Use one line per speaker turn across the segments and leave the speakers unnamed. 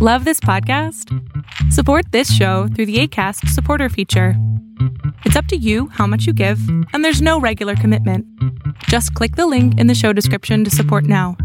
Love this podcast? Support this show through the ACAST supporter feature. It's up to you how much you give, and there's no regular commitment. Just click the link in the show description to support now.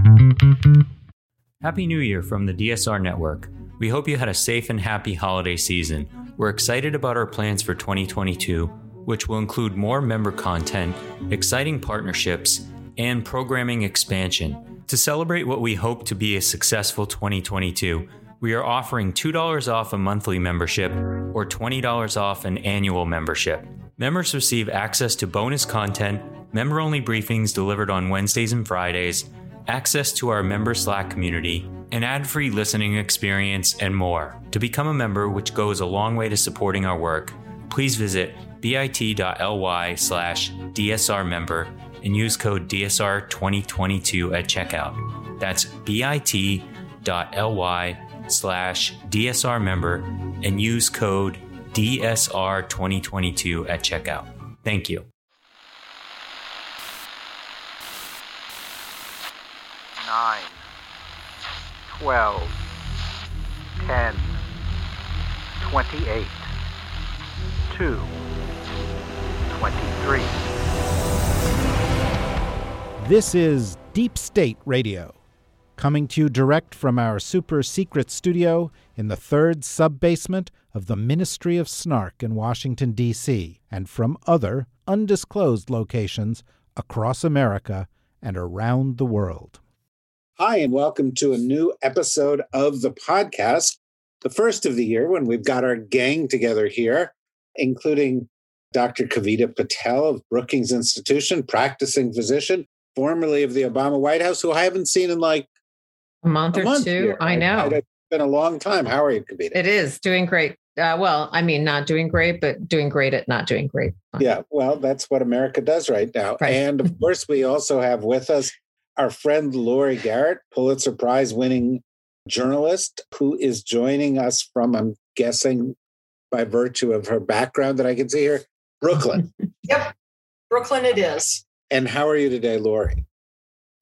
Happy New Year from the DSR Network. We hope you had a safe and happy holiday season. We're excited about our plans for 2022, which will include more member content, exciting partnerships, and programming expansion. To celebrate what we hope to be a successful 2022, we are offering $2 off a monthly membership or $20 off an annual membership. Members receive access to bonus content, member only briefings delivered on Wednesdays and Fridays, access to our member Slack community, an ad free listening experience, and more. To become a member, which goes a long way to supporting our work, please visit bit.ly slash DSR member and use code DSR2022 at checkout. That's bit.ly slash DSR member and use code DSR2022 at checkout. Thank you.
Nine, twelve, ten, twenty-eight, two, twenty-three.
This is Deep State Radio coming to you direct from our super secret studio in the third sub basement of the Ministry of Snark in Washington, D.C., and from other undisclosed locations across America and around the world.
Hi, and welcome to a new episode of the podcast, the first of the year when we've got our gang together here, including Dr. Kavita Patel of Brookings Institution, practicing physician, formerly of the Obama White House, who I haven't seen in like
a month or month two. Here. I know.
It's been a long time. How are you, Kavita?
It is doing great. Uh, well, I mean, not doing great, but doing great at not doing great.
Yeah, well, that's what America does right now. Right. And of course, we also have with us our friend Laurie Garrett, Pulitzer Prize winning journalist, who is joining us from, I'm guessing, by virtue of her background that I can see here, Brooklyn.
yep, Brooklyn it is.
And how are you today, Laurie?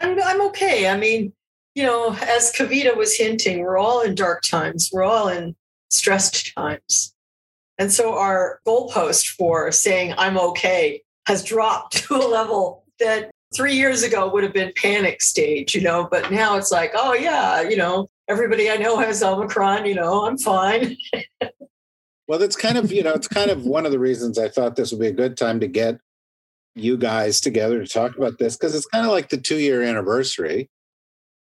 I'm, I'm okay. I mean, you know, as Kavita was hinting, we're all in dark times. We're all in stressed times. And so our goalpost for saying I'm okay has dropped to a level that three years ago would have been panic stage, you know, but now it's like, oh yeah, you know, everybody I know has Omicron, you know, I'm fine.
well, that's kind of, you know, it's kind of one of the reasons I thought this would be a good time to get you guys together to talk about this because it's kind of like the two year anniversary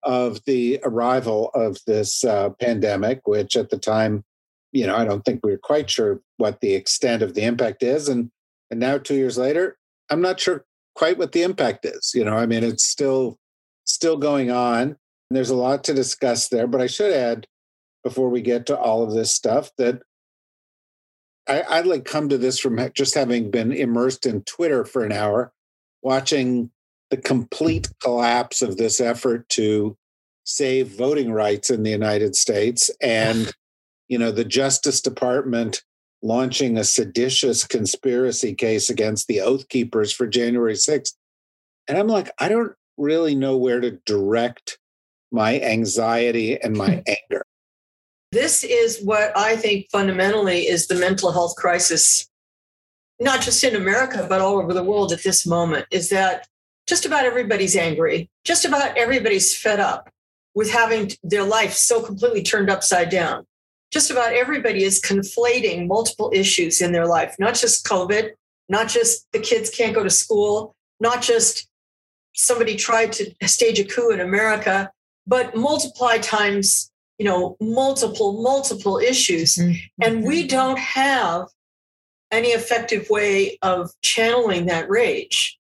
of the arrival of this uh, pandemic, which at the time, you know, I don't think we were quite sure what the extent of the impact is. And, and now, two years later, I'm not sure quite what the impact is. You know, I mean, it's still still going on. And there's a lot to discuss there. But I should add, before we get to all of this stuff, that I, I like come to this from just having been immersed in Twitter for an hour, watching the complete collapse of this effort to save voting rights in the United States and you know the Justice Department launching a seditious conspiracy case against the Oath Keepers for January 6th. And I'm like, I don't really know where to direct my anxiety and my anger.
This is what I think fundamentally is the mental health crisis, not just in America, but all over the world at this moment, is that just about everybody's angry. Just about everybody's fed up with having their life so completely turned upside down. Just about everybody is conflating multiple issues in their life, not just COVID, not just the kids can't go to school, not just somebody tried to stage a coup in America, but multiply times, you know, multiple, multiple issues. Mm-hmm. And we don't have any effective way of channeling that rage.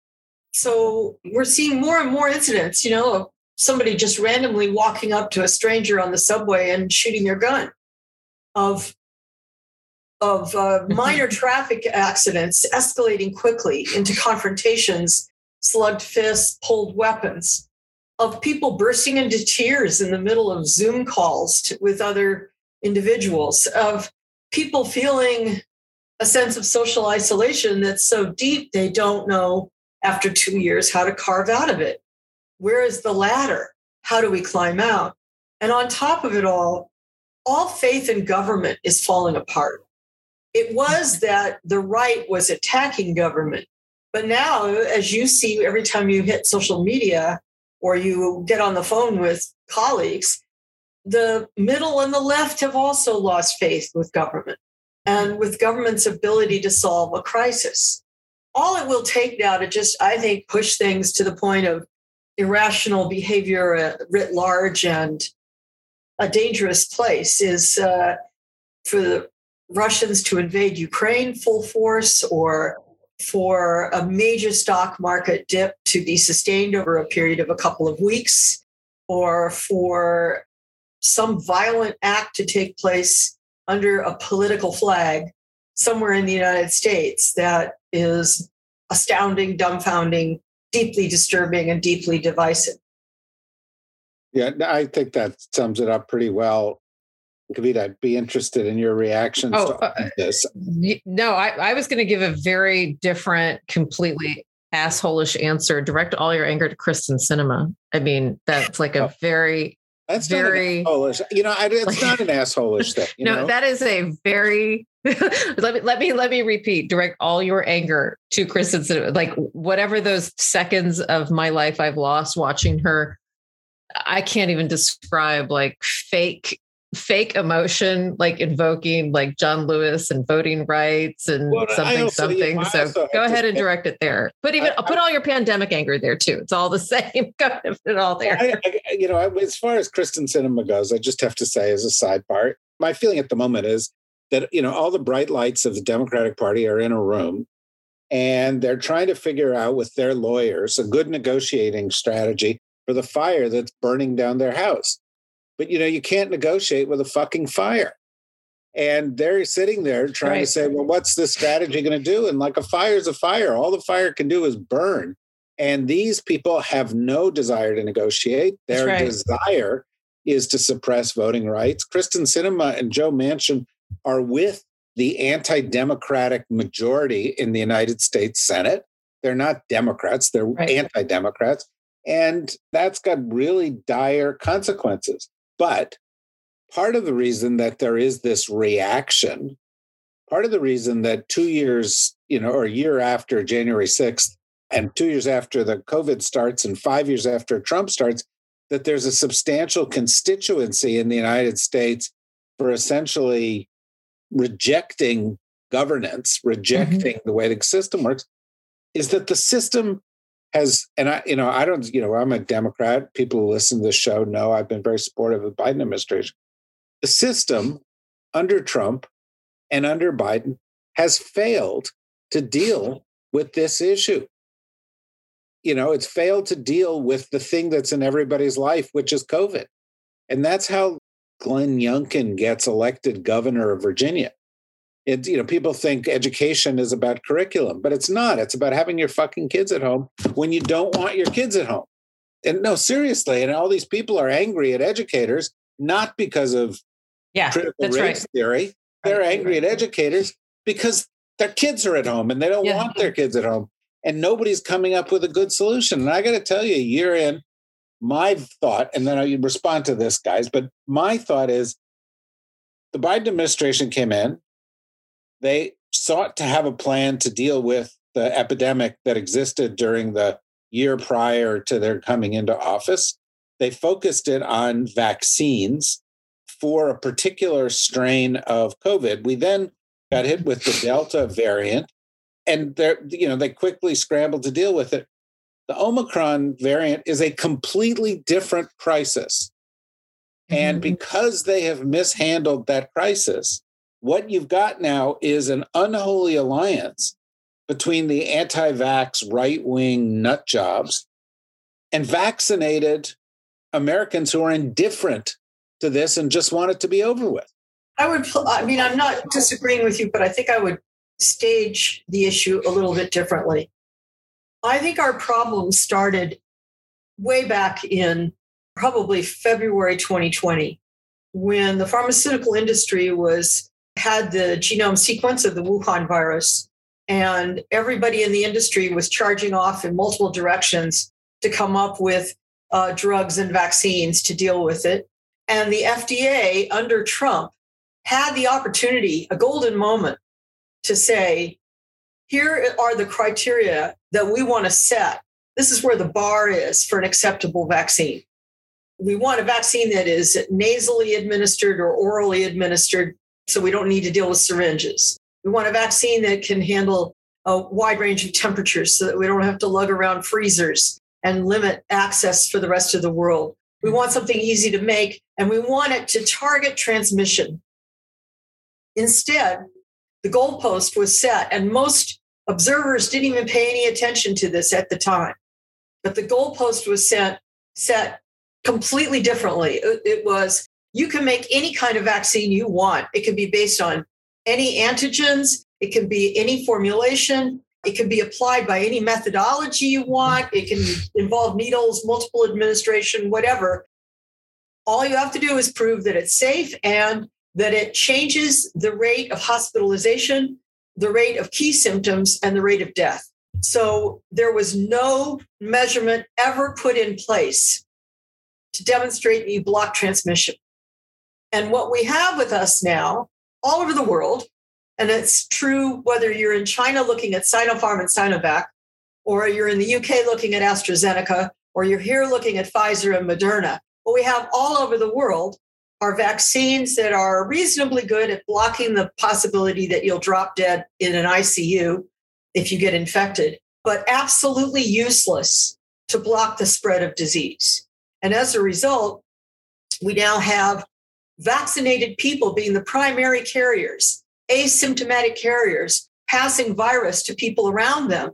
So we're seeing more and more incidents, you know, of somebody just randomly walking up to a stranger on the subway and shooting their gun, of of uh, minor traffic accidents escalating quickly into confrontations, slugged fists, pulled weapons, of people bursting into tears in the middle of Zoom calls to, with other individuals, of people feeling a sense of social isolation that's so deep they don't know after two years how to carve out of it. Where is the ladder? How do we climb out? And on top of it all, all faith in government is falling apart. It was that the right was attacking government. But now, as you see every time you hit social media or you get on the phone with colleagues, the middle and the left have also lost faith with government and with government's ability to solve a crisis. All it will take now to just, I think, push things to the point of irrational behavior writ large and a dangerous place is uh, for the Russians to invade Ukraine full force or for a major stock market dip to be sustained over a period of a couple of weeks or for some violent act to take place under a political flag somewhere in the United States that is astounding, dumbfounding, deeply disturbing, and deeply divisive.
Yeah, I think that sums it up pretty well. Kavita, I'd be interested in your reactions
Oh,
to
uh,
this.
Y- No, I, I was going to give a very different, completely assholish answer. Direct all your anger to Kyrsten Sinema. I mean, that's like a
Oh.
very
That's
very-
assholish. You know, I, it's not an assholish thing. You
no.
know?
That is a very. let me let me let me repeat. Direct all your anger to Kyrsten Like whatever those seconds of my life I've lost watching her. I can't even describe like fake fake emotion like invoking like John Lewis and voting rights and
Well,
something something.
I
so go ahead and direct it there. Put even
I-
put all your pandemic anger there too. It's all the same. go ahead, put it all there.
I, I, you know, I- as far as Kyrsten Sinema goes, I just have to say, as a side part, my feeling at the moment is that you know all the bright lights of the Democratic Party are in a room, and they're trying to figure out with their lawyers a good negotiating strategy for the fire that's burning down their house. But you know, you can't negotiate with a fucking fire. And they're sitting there trying to say, well, what's this strategy going to do? And like a fire's a fire. All the fire can do is burn. And these people have no desire to negotiate. Their
right.
desire is to suppress voting rights. Kyrsten Sinema and Joe Manchin are with the anti democratic majority in the United States Senate. They're not Democrats, they're
Right.
anti Democrats. And that's got really dire consequences. But part of the reason that there is this reaction, part of the reason that two years, you know, or a year after January 6th, and two years after the COVID starts, and five years after Trump starts, that there's a substantial constituency in the United States for essentially rejecting governance, mm-hmm. rejecting the way the system works, is that the system has, and I, you know, I don't, you know, I'm a Democrat. People who listen to the show know I've been very supportive of the Biden administration. The system under Trump and under Biden has failed to deal with this issue. You know, it's failed to deal with the thing that's in everybody's life, which is COVID. And that's how Glenn Youngkin gets elected governor of Virginia. It, you know, people think education is about curriculum, but it's not. It's about having your fucking kids at home when you don't want your kids at home. And no, seriously, and all these people are angry at educators, not because of
Yeah,
critical race
right.
theory. They're angry at educators because their kids are at home and they don't
Yeah.
want their kids at home. And nobody's coming up with a good solution. And I got to tell you, year in, my thought, and then I respond to this, guys, but my thought is the Biden administration came in, they sought to have a plan to deal with the epidemic that existed during the year prior to their coming into office. They focused it on vaccines for a particular strain of COVID. We then got hit with the Delta variant, and they you know they quickly scrambled to deal with it. The Omicron variant is a completely different crisis. And
Mhm.
because they have mishandled that crisis, what you've got now is an unholy alliance between the anti vax right wing nut jobs and vaccinated Americans who are indifferent to this and just want it to be over with.
I would, I mean, I'm not disagreeing with you, but I think I would stage the issue a little bit differently. I think our problem started way back in probably February 2020 when the pharmaceutical industry was had the genome sequence of the Wuhan virus and everybody in the industry was charging off in multiple directions to come up with uh, drugs and vaccines to deal with it And the FDA under Trump had the opportunity, a golden moment, to say, here are the criteria that we want to set. This is where the bar is for an acceptable vaccine. We want a vaccine that is nasally administered or orally administered, so we don't need to deal with syringes. We want a vaccine that can handle a wide range of temperatures so that we don't have to lug around freezers and limit access for the rest of the world. We want something easy to make and we want it to target transmission. Instead, the goalpost was set, and most observers didn't even pay any attention to this at the time. But the goalpost was set, set completely differently. It, it was you can make any kind of vaccine you want. It can be based on any antigens, it can be any formulation, it can be applied by any methodology you want, it can involve needles, multiple administration, whatever. All you have to do is prove that it's safe and that it changes the rate of hospitalization, the rate of key symptoms, and the rate of death. So there was no measurement ever put in place to demonstrate that you block transmission. And what we have with us now, all over the world, and it's true whether you're in China looking at Sinopharm and Sinovac, or you're in the UK looking at AstraZeneca, or you're here looking at Pfizer and Moderna. What we have all over the world are vaccines that are reasonably good at blocking the possibility that you'll drop dead in an ICU if you get infected, but absolutely useless to block the spread of disease. And as a result, we now have vaccinated people being the primary carriers, asymptomatic carriers, passing virus to people around them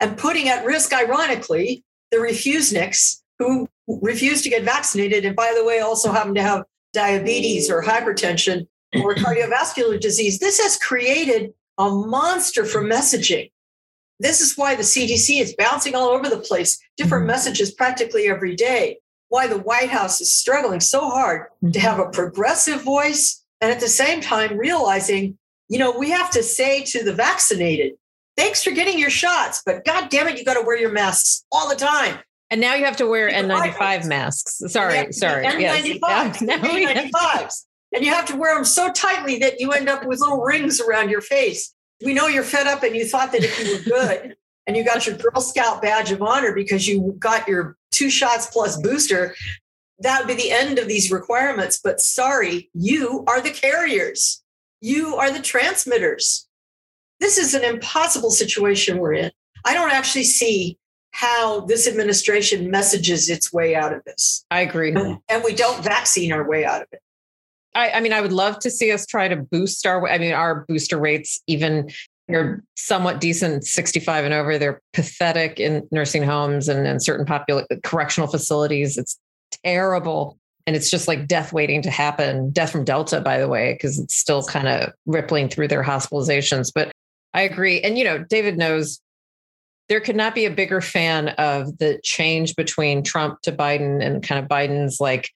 and putting at risk, ironically, the refuseniks who refuse to get vaccinated and, by the way, also happen to have diabetes or hypertension or cardiovascular disease. This has created a monster for messaging. This is why the CDC is bouncing all over the place, different mm-hmm. messages practically every day. Why the White House is struggling so hard to mm-hmm. have a progressive voice and at the same time realizing, you know, we have to say to the vaccinated, thanks for getting your shots, but God damn it, you got to wear your masks all the time.
And now you have to wear N95 masks. Sorry, sorry.
N95s. Yes. N95s. And you have to wear them so tightly that you end up with little rings around your face. We know you're fed up and you thought that if you were good and you got your Girl Scout badge of honor because you got your two shots plus booster, that would be the end of these requirements. But sorry, you are the carriers, you are the transmitters. This is an impossible situation we're in. I don't actually see how this administration messages its way out of this.
I agree.
And we don't vaccine our way out of it.
I, I mean, I would love to see us try to boost our, I mean, our booster rates, even they're somewhat decent 65 and over. They're pathetic in nursing homes and, and certain popular correctional facilities. It's terrible. And it's just like death waiting to happen. Death from Delta, by the way, because it's still kind of rippling through their hospitalizations. But I agree. And, you know, David knows there could not be a bigger fan of the change between Trump to Biden and kind of Biden's like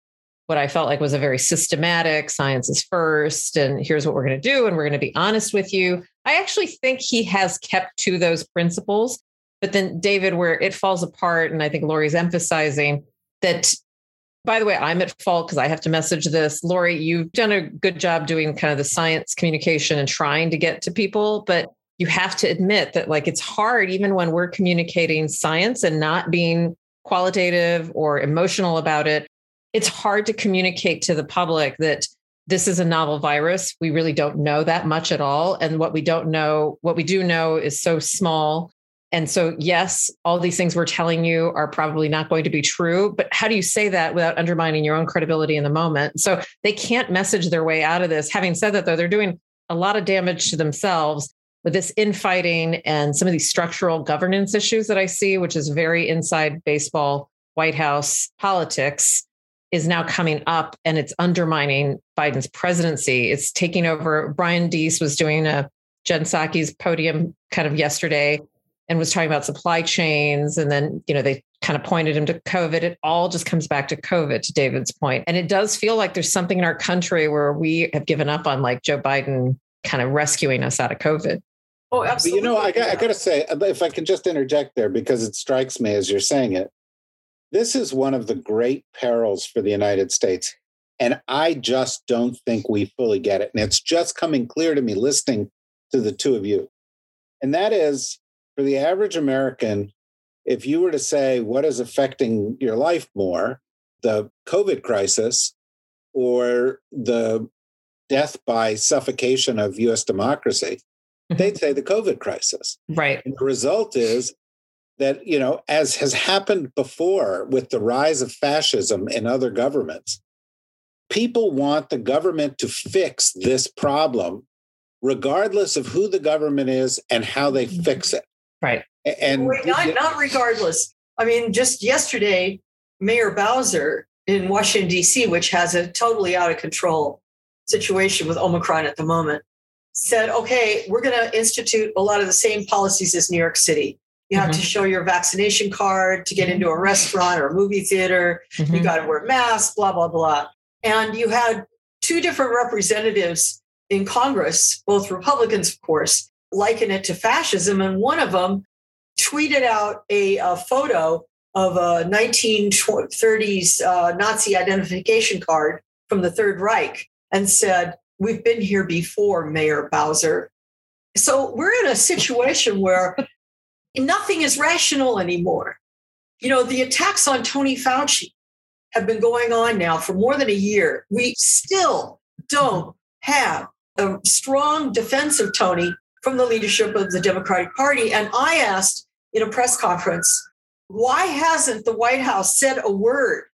what I felt like was a very systematic science is first, and here's what we're going to do, and we're going to be honest with you. I actually think he has kept to those principles. But then, David, where it falls apart, and I think Laurie's emphasizing that by the way, I'm at fault because I have to message this. Laurie, you've done a good job doing kind of the science communication and trying to get to people, but you have to admit that like it's hard even when we're communicating science and not being qualitative or emotional about it it's hard to communicate to the public that this is a novel virus. We really don't know that much at all. And what we don't know what we do know is so small. And so yes all these things we're telling you are probably not going to be true but how do you say that without undermining your own credibility in the moment? So they can't message their way out of this. Having said that though they're doing a lot of damage to themselves with this infighting and some of these structural governance issues that I see, which is very inside baseball, White House politics, is now coming up and it's undermining Biden's presidency. It's taking over. Brian Deese was doing a Jen Psaki's podium kind of yesterday and was talking about supply chains. And then, you know, they kind of pointed him to COVID. It all just comes back to COVID, to David's point. And it does feel like there's something in our country where we have given up on like Joe Biden kind of rescuing us out of COVID.
Oh, absolutely.
But you know, I got, I got to say, if I can just interject there, because it strikes me as you're saying it, this is one of the great perils for the United States. And I just don't think we fully get it. And it's just coming clear to me listening to the two of you. And that is for the average American, if you were to say what is affecting your life more, the COVID crisis or the death by suffocation of US democracy, mm-hmm. they'd say the COVID crisis.
Right.
And the result is that, you know, as has happened before with the rise of fascism in other governments, people want the government to fix this problem, regardless of who the government is and how they mm-hmm. fix it.
Right.
And
Wait, not, not regardless. I mean, just yesterday, Mayor Bowser in Washington, D.C., which has a totally out of control situation with Omicron at the moment, said, okay, we're going to institute a lot of the same policies as New York City. You have
Mhm.
to show your vaccination card to get into a restaurant or a movie theater. You
Mhm.
got to wear masks, blah, blah, blah. And you had two different representatives in Congress, both Republicans, of course, liken it to fascism. And one of them tweeted out a, a photo of a 1930s uh, Nazi identification card from the Third Reich and said, We've been here before, Mayor Bowser. So we're in a situation where nothing is rational anymore. You know, the attacks on Tony Fauci have been going on now for more than a year. We still don't have a strong defense of Tony from the leadership of the Democratic Party. And I asked in a press conference, why hasn't the White House said a word?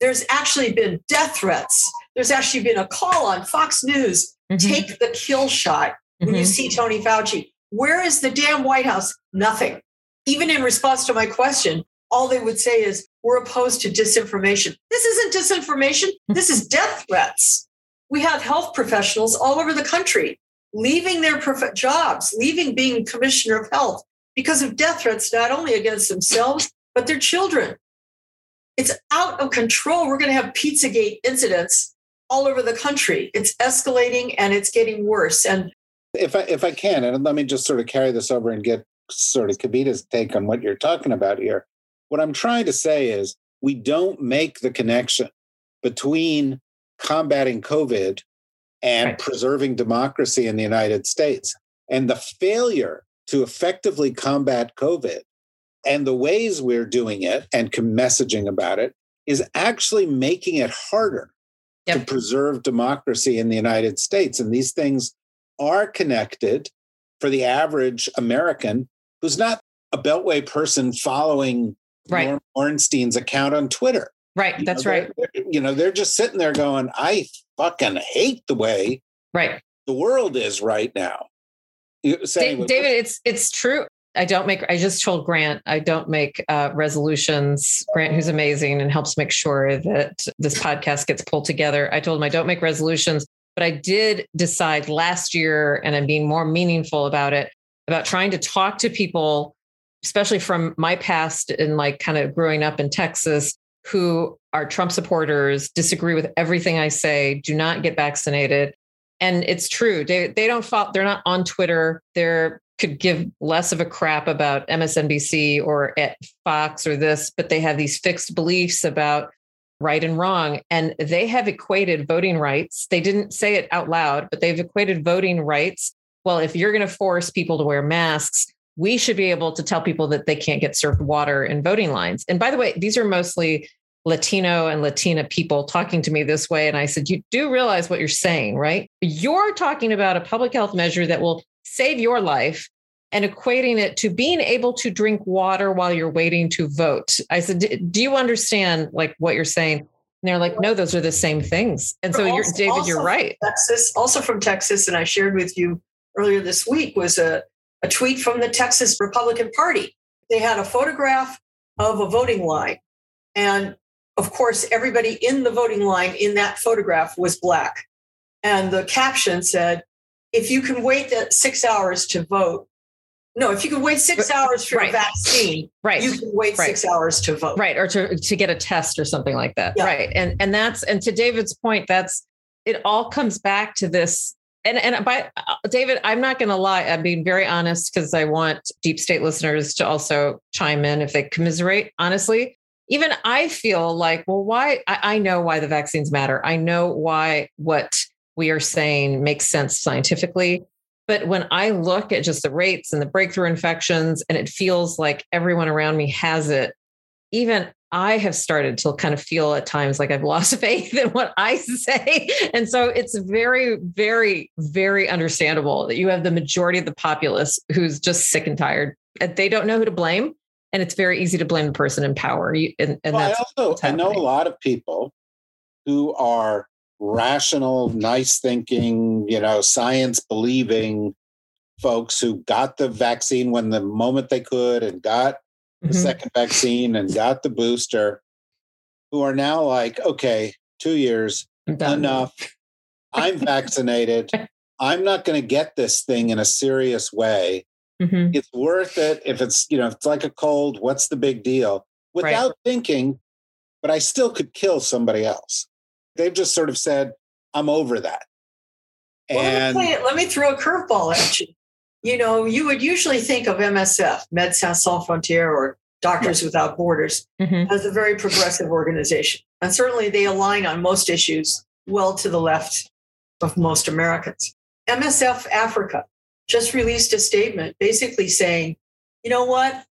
There's actually been death threats. There's actually been a call on Fox News
Mhm.
take the kill shot when you
Mhm.
see Tony Fauci. Where is the damn White House? Nothing. Even in response to my question, all they would say is, we're opposed to disinformation. This isn't disinformation. Hmm. This is death threats. We have health professionals all over the country leaving their prof- jobs, leaving being commissioner of health because of death threats, not only against themselves, but their children. It's out of control. We're going to have Pizzagate incidents all over the country. It's escalating and it's getting worse. And
if I if I can, and let me just sort of carry this over and get sort of Kavita's take on what you're talking about here. What I'm trying to say is we don't make the connection between combating COVID and
Right.
preserving democracy in the United States. And the failure to effectively combat COVID and the ways we're doing it and messaging about it is actually making it harder to preserve democracy in the United States. And these things are connected for the average American who's not a Beltway person following
Right.
Norm Ornstein's account on Twitter.
Right.
You
That's
know,
right.
You know, they're just sitting there going, I fucking hate the way
Right.
the world is right now. Saying,
Da- David, it's it's true. I don't make. I just told Grant I don't make uh, resolutions. Grant, who's amazing and helps make sure that this podcast gets pulled together. I told him I don't make resolutions, but I did decide last year, and I'm being more meaningful about it, about trying to talk to people, especially from my past and like kind of growing up in Texas, who are Trump supporters, disagree with everything I say, do not get vaccinated. And it's true they they don't follow they're not on twitter. They're could give less of a crap about msnbc or at fox or this but they have these fixed beliefs about right and wrong and they have equated voting rights they didn't say it out loud but they've equated voting rights well if you're going to force people to wear masks we should be able to tell people that they can't get served water in voting lines and by the way these are mostly Latino and Latina people talking to me this way. And I said, You do realize what you're saying, right? You're talking about a public health measure that will save your life and equating it to being able to drink water while you're waiting to vote. I said, Do you understand like what you're saying? And they're like, No, those are the same things. And so, you're, David,
also
you're right.
Texas, also from Texas, and I shared with you earlier this week was a, a tweet from the Texas Republican Party. They had a photograph of a voting line. And of course, everybody in the voting line in that photograph was black. And the caption said, if you can wait that six hours to vote, no, if you can wait six hours for
right.
a vaccine,
Right.
you can wait
Right.
six hours to vote.
right or to to get a test or something like that
Yeah.
right and and that's and to david's point that's it all comes back to this and and by uh, david i'm not going to lie i'm being very honest because i want deep state listeners to also chime in if they commiserate honestly even I feel like, well, why? I, I know why the vaccines matter. I know why what we are saying makes sense scientifically. But when I look at just the rates and the breakthrough infections, and it feels like everyone around me has it, even I have started to kind of feel at times like I've lost faith in what I say. And so it's very, very, very understandable that you have the majority of the populace who's just sick and tired. And they don't know who to blame. And it's very easy to blame the person in power. And, and
well,
that's
I also I know a lot of people who are rational, nice thinking, you know, science believing folks who got the vaccine when the moment they could and got the
Mhm.
second vaccine and got the booster who are now like, okay, two years, enough. I'm vaccinated. I'm not going to get this thing in a serious way.
Mhm.
It's worth it if it's, you know, if it's like a cold, what's the big deal? Without thinking, but I still could kill somebody else. They've just sort of said, I'm over that.
Well,
And
let, me play let me throw a curveball at you. You know, you would usually think of MSF, Médecins Sans Frontières, or Doctors Without Borders,
Mhm.
as a very progressive organization. And certainly they align on most issues well to the left of most Americans. MSF Africa just released a statement basically saying, you know what?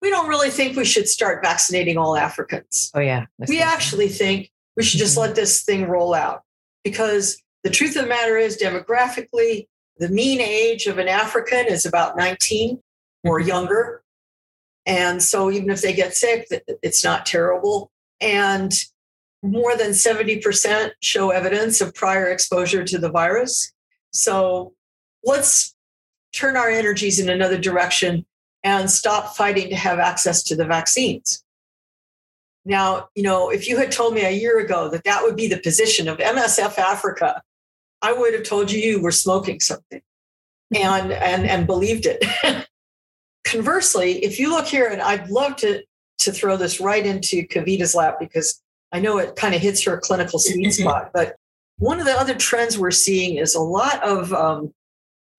We don't really think we should start vaccinating all Africans
Oh, yeah.
we actually think we should just let this thing roll out. Because the truth of the matter is demographically the mean age of an african is about 19 or mm-hmm. younger. And so even if they get sick it's not terrible. And more than 70% show evidence of prior exposure to the virus. So let's turn our energies in another direction and stop fighting to have access to the vaccines now, you know, if you had told me a year ago that that would be the position of MSF Africa, I would have told you you were smoking something and and and believed it. Conversely, if you look here, and I'd love to to throw this right into Kavita's lap because I know it kind of hits her clinical sweet spot. But one of the other trends we're seeing is a lot of um,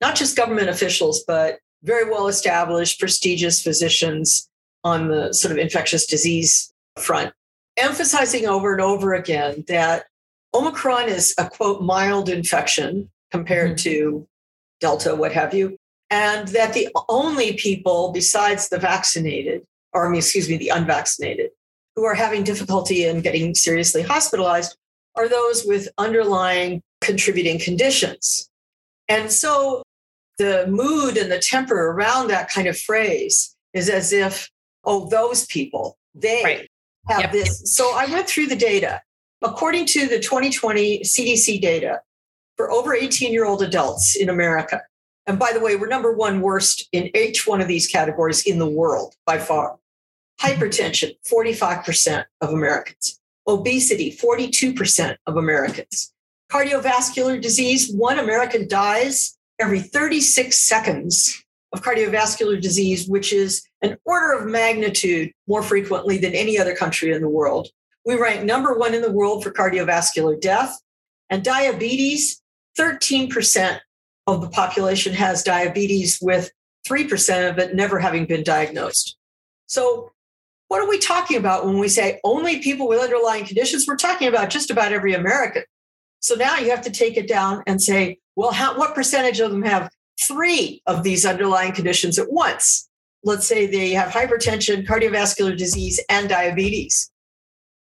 not just government officials, but very well established, prestigious physicians on the sort of infectious disease front, emphasizing over and over again that Omicron is a quote mild infection compared mm-hmm. to Delta, what have you, and that the only people besides the vaccinated, or I mean, excuse me, the unvaccinated, who are having difficulty in getting seriously hospitalized are those with underlying contributing conditions. And so the mood and the temper around that kind of phrase is as if, oh, those people, they
Right.
Have
Yep.
this. So I went through the data. According to the 2020 CDC data, for over 18 year old adults in America, and by the way, we're number one worst in each one of these categories in the world by far. Hypertension, 45% of Americans. Obesity, 42% of Americans. Cardiovascular disease, one American dies every 36 seconds of cardiovascular disease, which is an order of magnitude more frequently than any other country in the world. We rank number one in the world for cardiovascular death. And diabetes, 13% of the population has diabetes, with 3% of it never having been diagnosed. So, what are we talking about when we say only people with underlying conditions? We're talking about just about every American. So now you have to take it down and say, well, how, what percentage of them have three of these underlying conditions at once? Let's say they have hypertension, cardiovascular disease, and diabetes.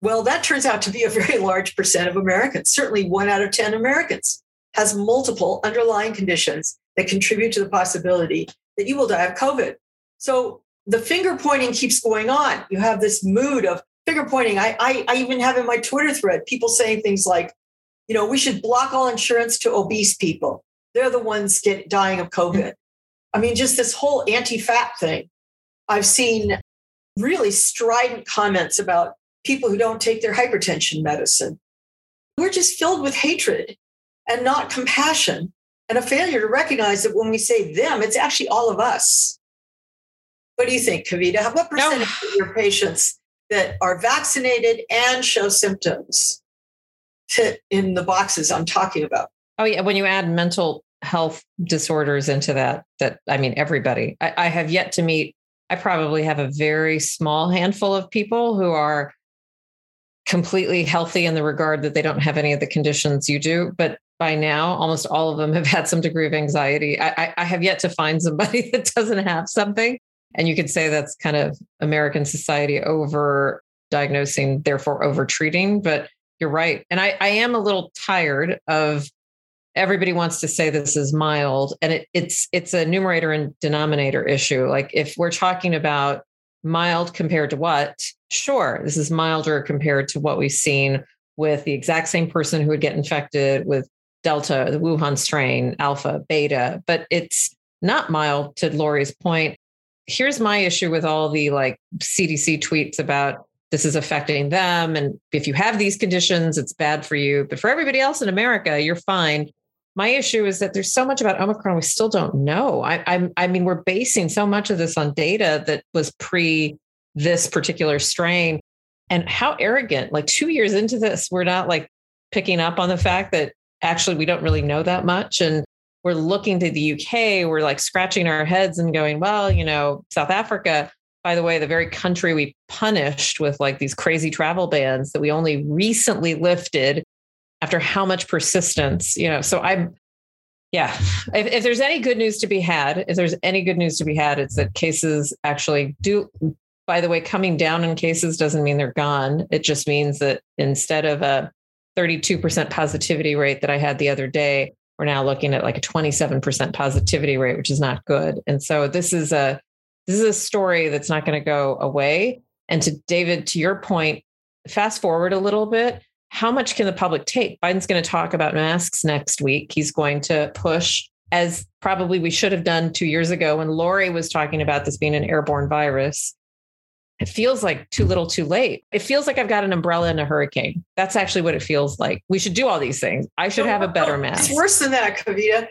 Well, that turns out to be a very large percent of Americans. Certainly one out of 10 Americans has multiple underlying conditions that contribute to the possibility that you will die of COVID. So the finger pointing keeps going on. You have this mood of finger pointing. I, I, I even have in my Twitter thread people saying things like, you know, we should block all insurance to obese people. They're the ones get dying of COVID. I mean, just this whole anti-fat thing. I've seen really strident comments about people who don't take their hypertension medicine. We're just filled with hatred and not compassion and a failure to recognize that when we say them, it's actually all of us. What do you think, Kavita? What percentage of your patients that are vaccinated and show symptoms fit in the boxes I'm talking about?
Oh yeah, when you add mental health disorders into that, that I mean everybody. I, I have yet to meet I probably have a very small handful of people who are completely healthy in the regard that they don't have any of the conditions you do. But by now, almost all of them have had some degree of anxiety. I, I, I have yet to find somebody that doesn't have something. And you could say that's kind of American society over diagnosing, therefore over treating. But you're right. And I, I am a little tired of everybody wants to say this is mild. And it, it's it's a numerator and denominator issue. Like if we're talking about mild compared to what, sure, this is milder compared to what we've seen with the exact same person who would get infected with Delta, the Wuhan strain, Alpha, Beta, but it's not mild to Laurie's point. Here's my issue with all the like CDC tweets about this is affecting them. And if you have these conditions, it's bad for you. But for everybody else in America, you're fine. My issue is that there's so much about Omicron we still don't know. I, I, I mean, we're basing so much of this on data that was pre this particular strain. And how arrogant, like two years into this, we're not like picking up on the fact that actually we don't really know that much. And we're looking to the UK, we're like scratching our heads and going, well, you know, South Africa, by the way, the very country we punished with like these crazy travel bans that we only recently lifted after how much persistence, you know. So I'm, yeah, if, if there's any good news to be had, if there's any good news to be had, it's that cases actually do by the way, coming down in cases doesn't mean they're gone. It just means that instead of a 32% positivity rate that I had the other day, we're now looking at like a 27% positivity rate, which is not good. And so this is a this is a story that's not going to go away. And to David, to your point, fast forward a little bit. How much can the public take? Biden's going to talk about masks next week. He's going to push, as probably we should have done two years ago when Laurie was talking about this being an airborne virus it feels like too little too late. It feels like I've got an umbrella in a hurricane. That's actually what it feels like. We should do all these things. I should have a better mask.
It's worse than that, Kavita.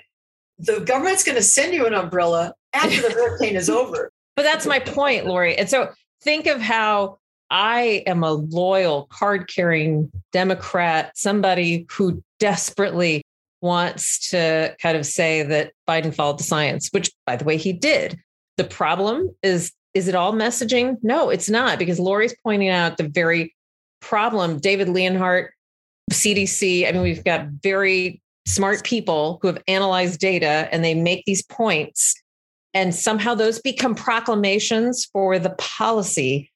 The government's going to send you an umbrella after the hurricane is over.
But that's my point, Laurie. And so think of how I am a loyal, card carrying Democrat, somebody who desperately wants to kind of say that Biden followed the science, which, by the way, he did. The problem is is it all messaging? No, it's not, because Laurie's pointing out the very problem. David Leonhardt, CDC, I mean, we've got very smart people who have analyzed data and they make these points. And somehow those become proclamations for the policy.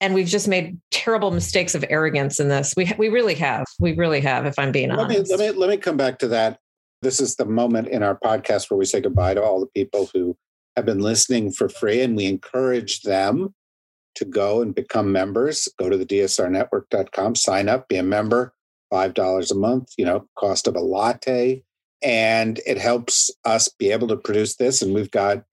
And we've just made terrible mistakes of arrogance in this. We, we really have. We really have, if I'm being
let
honest.
Me, let, me, let me come back to that. This is the moment in our podcast where we say goodbye to all the people who have been listening for free, and we encourage them to go and become members. Go to the dsrnetwork.com, sign up, be a member, $5 a month, you know, cost of a latte. And it helps us be able to produce this. And we've got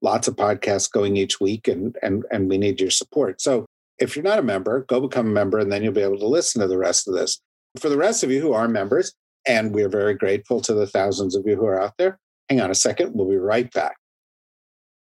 lots of podcasts going each week, and, and, and we need your support. So if you're not a member, go become a member, and then you'll be able to listen to the rest of this. For the rest of you who are members, and we're very grateful to the thousands of you who are out there, hang on a second, we'll be right back.